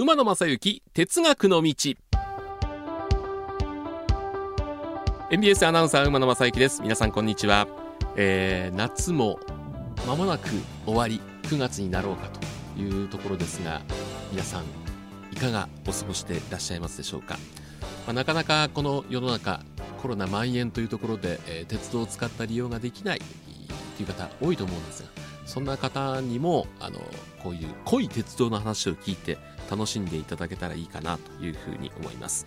馬野正幸哲学の道。MBS アナウンサー馬野正幸です。皆さんこんにちは、えー、夏も間もなく終わり9月になろうかというところですが皆さんいかがお過ごしていらっしゃいますでしょうか、まあ、なかなかこの世の中コロナ蔓延というところで、えー、鉄道を使った利用ができないという方多いと思うんですがそんな方にもあのこういう濃い鉄道の話を聞いて楽しんでいただけたらいいかなというふうに思います、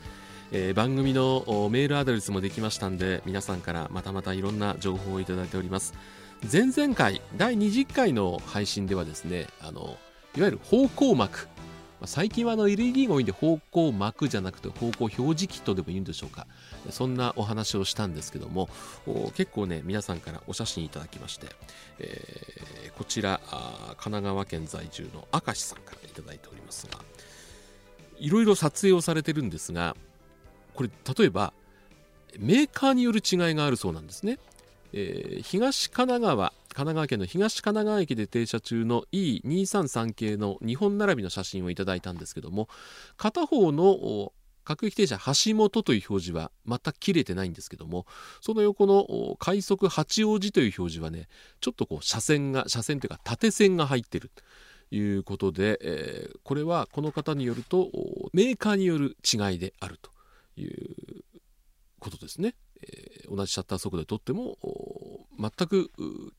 えー、番組のメールアドレスもできましたんで皆さんからまたまたいろんな情報をいただいております。前々回第20回の配信ではですねあのいわゆる方向膜最近はあの LED が多いんで方向幕じゃなくて方向表示キットでもいいんでしょうか。そんなお話をしたんですけども結構ね皆さんからお写真いただきまして、えー、こちら神奈川県在住の明石さんからいいておりますがいろいろ撮影をされてるんですがこれ例えばメーカーによる違いがあるそうなんですね、えー、東神奈川神奈川県の東神奈川駅で停車中の E233 系の2本並びの写真をいただいたんですけども片方の各駅停車橋本という表示は全く切れてないんですけどもその横の快速八王子という表示はねちょっとこう車線が車線というか縦線が入ってるということで、えー、これはこの方によるとメーカーによる違いであるということですね。え、同じシャッター速度で撮っても全く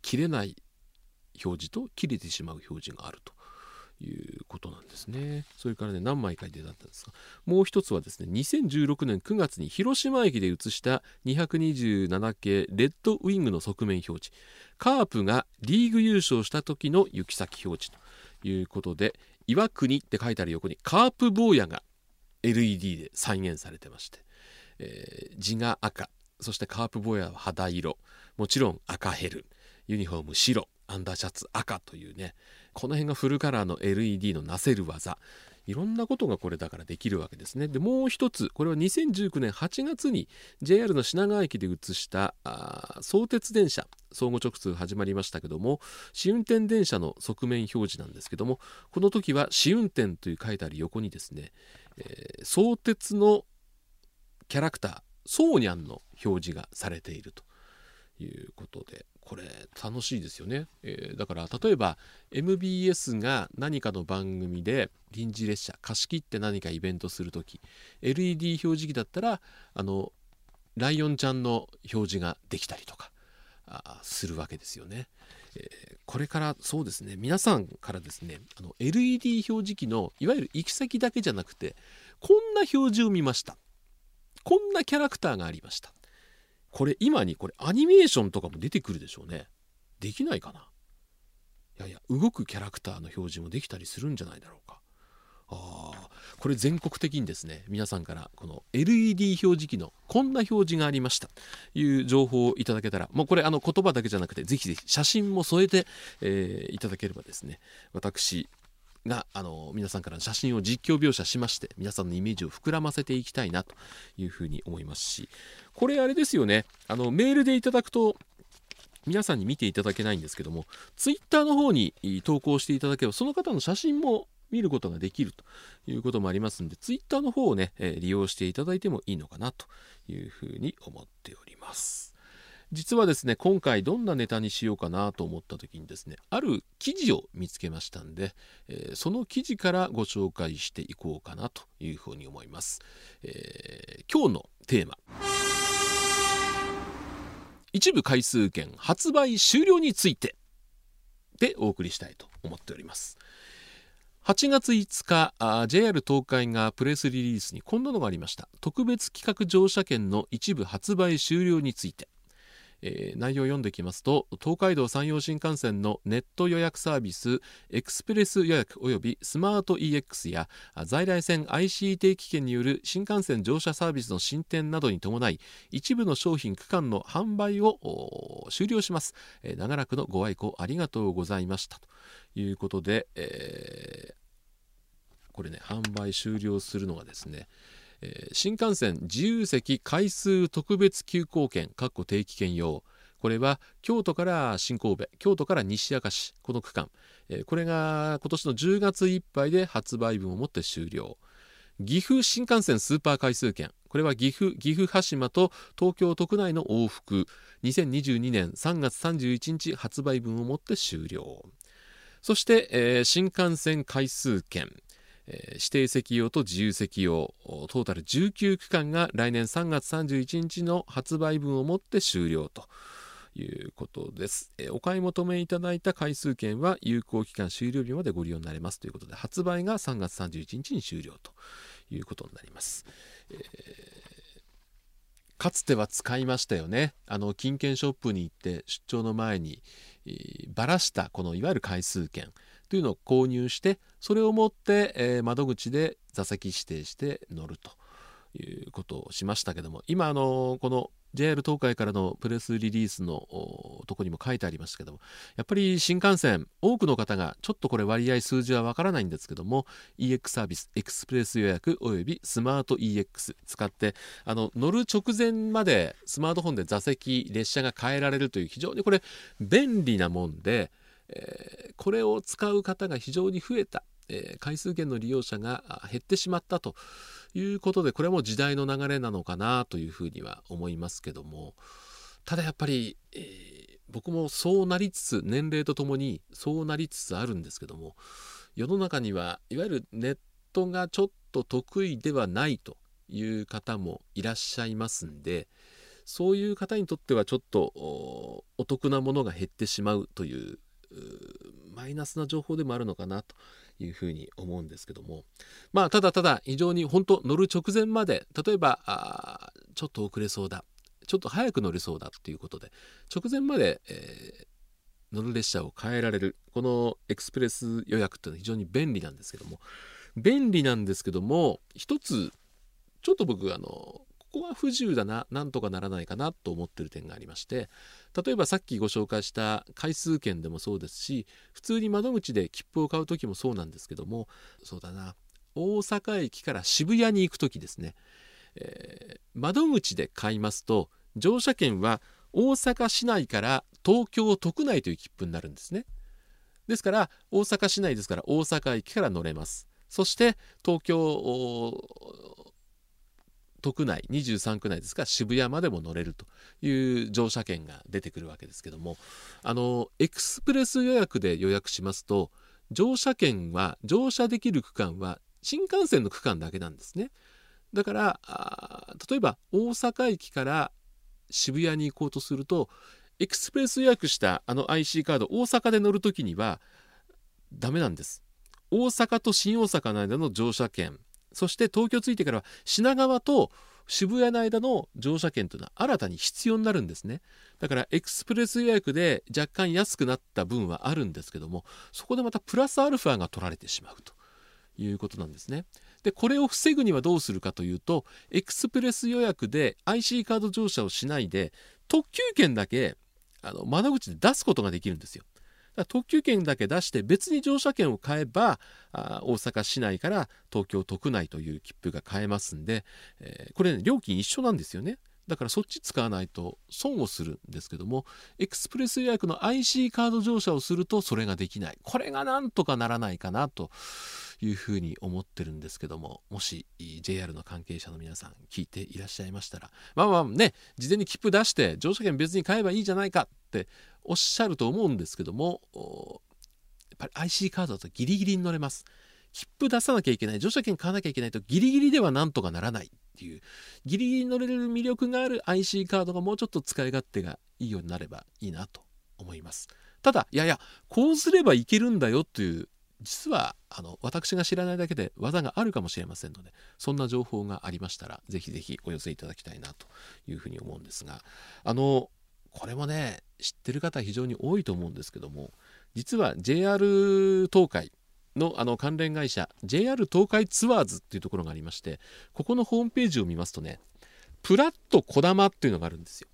切れない表示と切れてしまう表示があるということなんですね。それからね何枚か出たんですがもう一つはですね2016年9月に広島駅で映した227系レッドウィングの側面表示カープがリーグ優勝した時の行き先表示ということで岩国って書いてある横にカープ坊やが LED で再現されてまして、えー、字が赤そしてカープ坊やは肌色。もちろん赤ヘル。ユニフォーム白。アンダーシャツ赤というね。この辺がフルカラーの LED のなせる技。いろんなことがこれだからできるわけですね。でもう一つ。これは2019年8月に JR の品川駅で映した相鉄電車。相互直通始まりましたけども試運転電車の側面表示なんですけどもこの時は試運転という書いてある横にですね、えー、相鉄のキャラクター。ソーニャンの表示がされているということでこれ楽しいですよね、えー、だから例えば MBS が何かの番組で臨時列車貸し切って何かイベントする時 LED 表示器だったらあのライオンちゃんの表示ができたりとかあするわけですよね、えー、これからそうですね皆さんからですねあの LED 表示器のいわゆる行き先だけじゃなくてこんな表示を見ました。こんなキャラクターがありました。これ今にこれアニメーションとかも出てくるでしょうね。できないかな。いやいや動くキャラクターの表示もできたりするんじゃないだろうか。あこれ全国的にですね皆さんからこの LED 表示器のこんな表示がありました。という情報をいただけたらもうこれあの言葉だけじゃなくてぜひぜひ写真も添えて、えー、いただければですね私があの皆さんからの写真を実況描写しまして皆さんのイメージを膨らませていきたいなというふうに思いますしこれあれですよねあのメールでいただくと皆さんに見ていただけないんですけどもツイッターの方に投稿していただければその方の写真も見ることができるということもありますのでツイッターの方をね、え利用していただいてもいいのかなというふうに思っております。実はですね今回どんなネタにしようかなと思った時にですねある記事を見つけましたんで、えー、その記事からご紹介していこうかなというふうに思います、えー、今日のテーマ。一部回数券発売終了について。でお送りしたいと思っております。8月5日 JR 東海がプレスリリースにこんなのがありました。特別企画乗車券の一部発売終了について。えー、内容を読んでいきますと東海道山陽新幹線のネット予約サービスエクスプレス予約およびスマート EX や在来線 IC 定期券による新幹線乗車サービスの進展などに伴い一部の商品区間の販売を終了します、えー、長らくのご愛顧ありがとうございました。ということで、えー、これね販売終了するのがですね新幹線自由席回数特別急行券定期券用これは京都から新神戸京都から西明石この区間、え、これが今年の10月いっぱいで発売分をもって終了。岐阜新幹線スーパー回数券。これは岐阜岐阜羽島と東京都区内の往復。2022年3月31日発売分をもって終了。そして、えー、新幹線回数券。指定席用と自由席用トータル19区間が来年3月31日の発売分をもって終了ということです、お買い求めいただいた回数券は有効期間終了日までご利用になれますということで発売が3月31日に終了ということになります、えー、かつては使いましたよね。あの金券ショップに行って出張の前にばらしたこのいわゆる回数券。というのを購入してそれを持って、えー、窓口で座席指定して乗るということをしましたけども今あのこの JR 東海からのプレスリリースのとこにも書いてありましたけどもやっぱり新幹線多くの方がちょっとこれ割合数字はわからないんですけども EX サービスエクスプレス予約およびスマート EX 使ってあの乗る直前までスマートフォンで座席列車が変えられるという非常にこれ便利なもんでえ、これを使う方が非常に増えた、え、回数券の利用者が減ってしまったということでこれも時代の流れなのかなというふうには思いますけどもただやっぱり、え、僕もそうなりつつ年齢とともにそうなりつつあるんですけども世の中にはいわゆるネットがちょっと得意ではないという方もいらっしゃいますんでそういう方にとってはちょっとお得なものが減ってしまうというマイナスな情報でもあるのかなというふうに思うんですけども。まあただただ非常に本当乗る直前まで例えばちょっと遅れそうだちょっと早く乗れそうだということで直前まで、えー、乗る列車を変えられるこのエクスプレス予約っていうのは非常に便利なんですけども。便利なんですけども一つちょっと僕あのこは不自由だななんとかならないかなと思ってる点がありまして例えばさっきご紹介した回数券でもそうですし普通に窓口で切符を買う時もそうなんですけどもそうだな大阪駅から渋谷に行く時ですね、えー、窓口で買いますと乗車券は大阪市内から東京都区内という切符になるんですね。ですから大阪市内ですから大阪駅から乗れます。そして東京都区内23区内ですか渋谷までも乗れるという乗車券が出てくるわけですけどもあのエクスプレス予約で予約しますと乗車券は乗車できる区間は新幹線の区間だけなんですね。だから例えば大阪駅から渋谷に行こうとするとエクスプレス予約したあの IC カード大阪で乗る時にはダメなんです。大阪と新大阪の間の乗車券そして東京着いてからは品川と渋谷の間の乗車券というのは新たに必要になるんですね。だからエクスプレス予約で若干安くなった分はあるんですけどもそこでまたプラスアルファが取られてしまうと。いうことなんですね。でこれを防ぐにはどうするかというとエクスプレス予約で IC カード乗車をしないで特急券だけあの窓口で出すことができるんですよ。特急券だけ出して別に乗車券を買えばあ大阪市内から東京都区内という切符が買えますんで、えー、これ、ね、料金一緒なんですよね。だからそっち使わないと損をするんですけどもエクスプレス予約の IC カード乗車をするとそれができないこれがなんとかならないかなというふうに思ってるんですけどももし JR の関係者の皆さん聞いていらっしゃいましたらまあまあね事前に切符出して乗車券別に買えばいいじゃないかっておっしゃると思うんですけどもやっぱり IC カードだとギリギリに乗れます。切符出さなきゃいけない乗車券買わなきゃいけないとギリギリではなんとかならないっていうギリギリ乗れる魅力がある IC カードがもうちょっと使い勝手がいいようになればいいなと思います。ただいやいやこうすればいけるんだよという実はあの私が知らないだけで技があるかもしれませんのでそんな情報がありましたらぜひぜひお寄せいただきたいなというふうに思うんですがあのこれもね知ってる方非常に多いと思うんですけども実は JR 東海のあの関連会社 JR 東海ツアーズっていうところがありましてここのホームページを見ますとねプラットこだまっていうのがあるんですよ。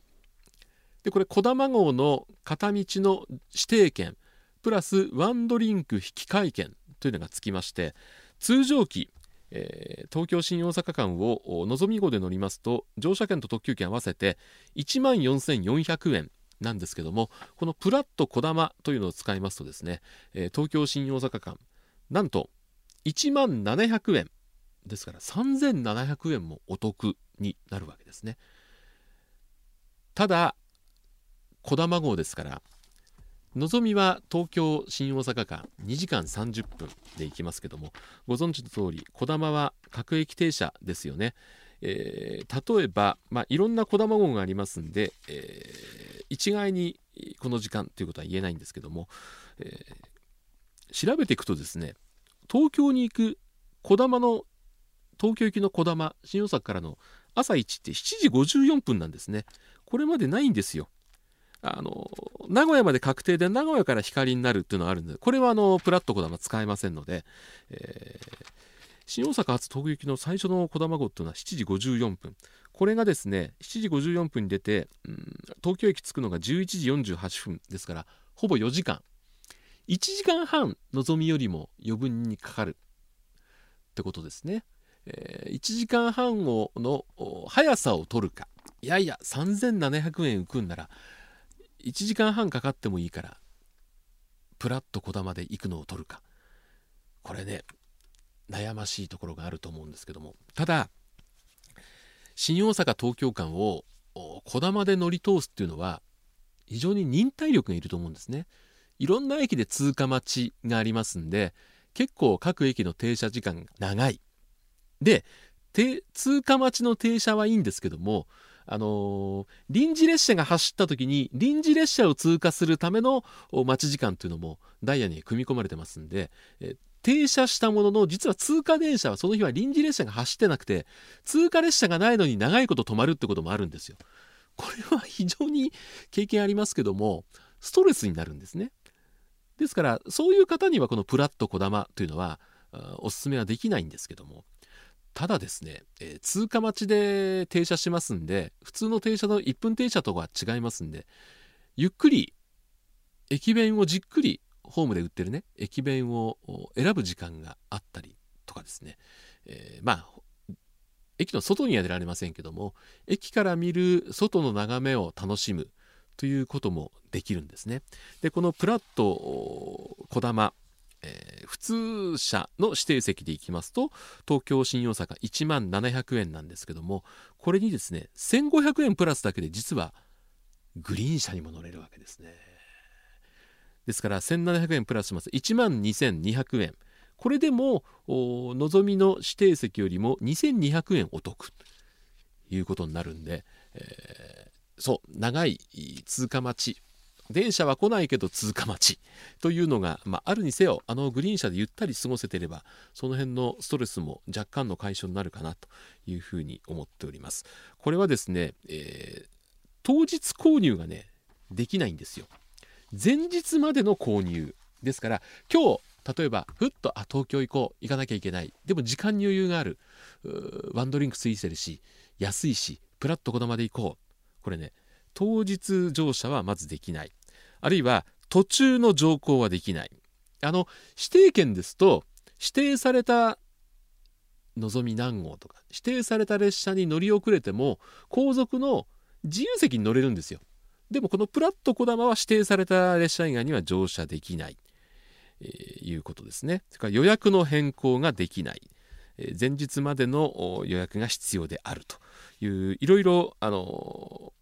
でこれこだま号の片道の指定券プラスワンドリンク引換券というのがつきまして通常期、えー、東京新大阪間をのぞみ号で乗りますと乗車券と特急券合わせて1万4400円なんですけどもこのプラットこだまというのを使いますとですね、えー、東京新大阪間なんと1万700円ですから3700円もお得になるわけですね。ただこだま号ですからのぞみは東京新大阪間2時間30分で行きますけどもご存知の通りこだまは各駅停車ですよね、えー、例えば、まあ、いろんなこだま号がありますんで、えー、一概にこの時間ということは言えないんですけども、えー、調べていくとですね東京に行くこだまの東京行きのこだま新大阪からの朝1って7時54分なんですね。これまでないんですよ。あの名古屋まで確定で名古屋から光になるっていうのがあるんでこれはあのプラットこだま使えませんので、えー、新大阪発東京行きの最初のこだま号っていうのは7時54分。これがですね7時54分に出て、うん、東京駅着くのが11時48分ですからほぼ4時間。1時間半のぞみよりも余分にかかる。ってことですね、えー、1時間半をの速さを取るか。いやいや3700円浮くんなら1時間半かかってもいいからプラッとこだまで行くのを取るか。これね悩ましいところがあると思うんですけども。ただ新大阪東京間をこだまで乗り通すっていうのは非常に忍耐力がいると思うんですね。いろんな駅で通過待ちがありますんで結構各駅の停車時間が長い。で通過待ちの停車はいいんですけどもあの、臨時列車が走った時に臨時列車を通過するための待ち時間というのもダイヤに組み込まれてますんで、え停車したものの実は通過電車はその日は臨時列車が走ってなくて通過列車がないのに長いこと止まるってこともあるんですよ。これは非常に経験ありますけどもストレスになるんですね。ですからそういう方にはこのプラットこだまというのはおすすめはできないんですけどもただですね、えー、通過待ちで停車しますんで普通の停車の1分停車とは違いますんでゆっくり駅弁をじっくりホームで売ってるね駅弁を選ぶ時間があったりとかですね、えー、まあ駅の外には出られませんけども駅から見る外の眺めを楽しむということもできるんですね。でこのプラットこだまえー、普通車の指定席で行きますと東京新大阪1万700円なんですけどもこれにですね1500円プラスだけで実はグリーン車にも乗れるわけですね。ですから1700円プラスします。1万2200円。これでものぞみの指定席よりも2200円お得。ということになるんで、えー、そう長い通過待ち。電車は来ないけど通過待ち。というのが、まあ、あるにせよあのグリーン車でゆったり過ごせてればその辺のストレスも若干の解消になるかなというふうに思っております。これはですね、えー、当日購入がねできないんですよ。前日までの購入ですから今日例えばふっとあ東京行こう行かなきゃいけない。でも時間に余裕がある。ワンドリンクついてるし安いしプラッとこだまで行こう。これね当日乗車はまずできない。あるいは途中の乗降はできない。あの指定券ですと指定されたのぞみ何号とか指定された列車に乗り遅れても後続の自由席に乗れるんですよ。でもこのプラットこだまは指定された列車以外には乗車できない、えー、いうことですね。それから予約の変更ができない、えー、前日までの予約が必要であると。いういろいろあの、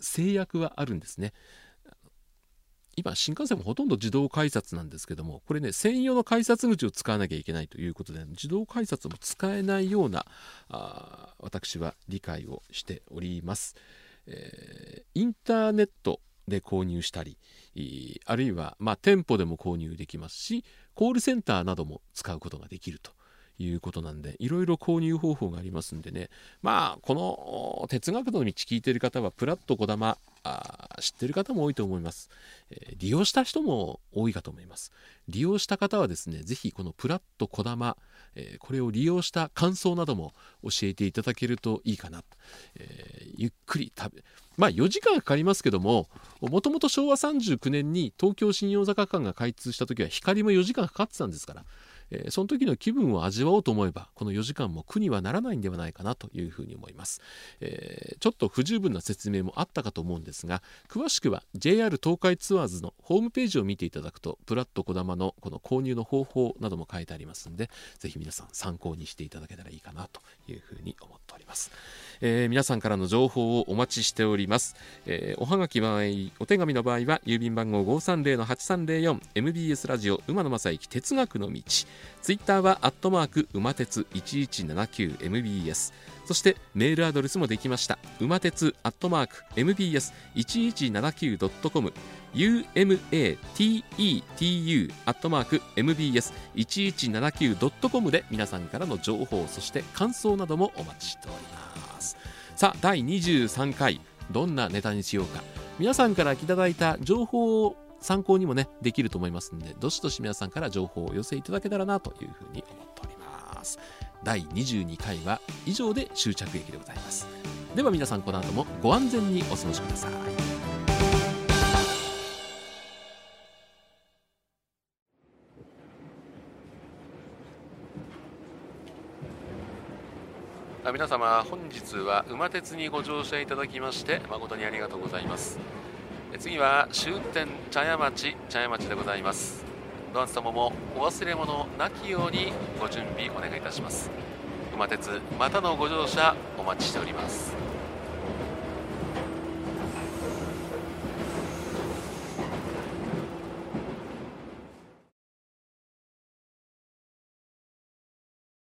制約はあるんですね。今新幹線もほとんど自動改札なんですけどもこれね専用の改札口を使わなきゃいけないということで自動改札も使えないようなあ私は理解をしております、えー、インターネットで購入したりあるいは、まあ、店舗でも購入できますしコールセンターなども使うことができると。いうことなんでいろいろ購入方法がありますんでね。まあこの哲学の道聞いてる方はプラットこだま知ってる方も多いと思います、えー、利用した人も多いかと思います。利用した方はですね是非このプラットこだま、これを利用した感想なども教えていただけるといいかな、えー、ゆっくり食べまあ4時間かかりますけどももともと昭和39年に東京新大阪間が開通した時は光も4時間かかってたんですからえー、その時の気分を味わおうと思えばこの4時間も苦にはならないんではないかなというふうに思います、えー、ちょっと不十分な説明もあったかと思うんですが詳しくは JR 東海ツアーズのホームページを見ていただくとプラットこだまのこの購入の方法なども書いてありますんでぜひ皆さん参考にしていただけたらいいかなというふうに思っております、えー、皆さんからの情報をお待ちしております、えー、おはがき場合お手紙の場合は郵便番号530-8304 MBS ラジオ馬野正幸哲学の道。ツイッターはアットマーク馬鉄 1179MBS そしてメールアドレスもできました。馬鉄アットマーク MBS1179.com umatetu アットマーク mbs1179.com で皆さんからの情報そして感想などもお待ちしております。さあ第23回どんなネタにしようか。皆さんからいただいた情報を参考にもねできると思いますのでどしどし皆さんから情報をお寄せいただけたらなというふうに思っております。第22回は以上で終着駅でございます。では皆さんこの後もご安全にお過ごしください。皆様本日は馬鉄にご乗車いただきまして誠にありがとうございます。次は終点茶屋町茶屋町でございます。ドアン様もお忘れ物なきようにご準備お願いいたします。馬鉄またのご乗車お待ちしております。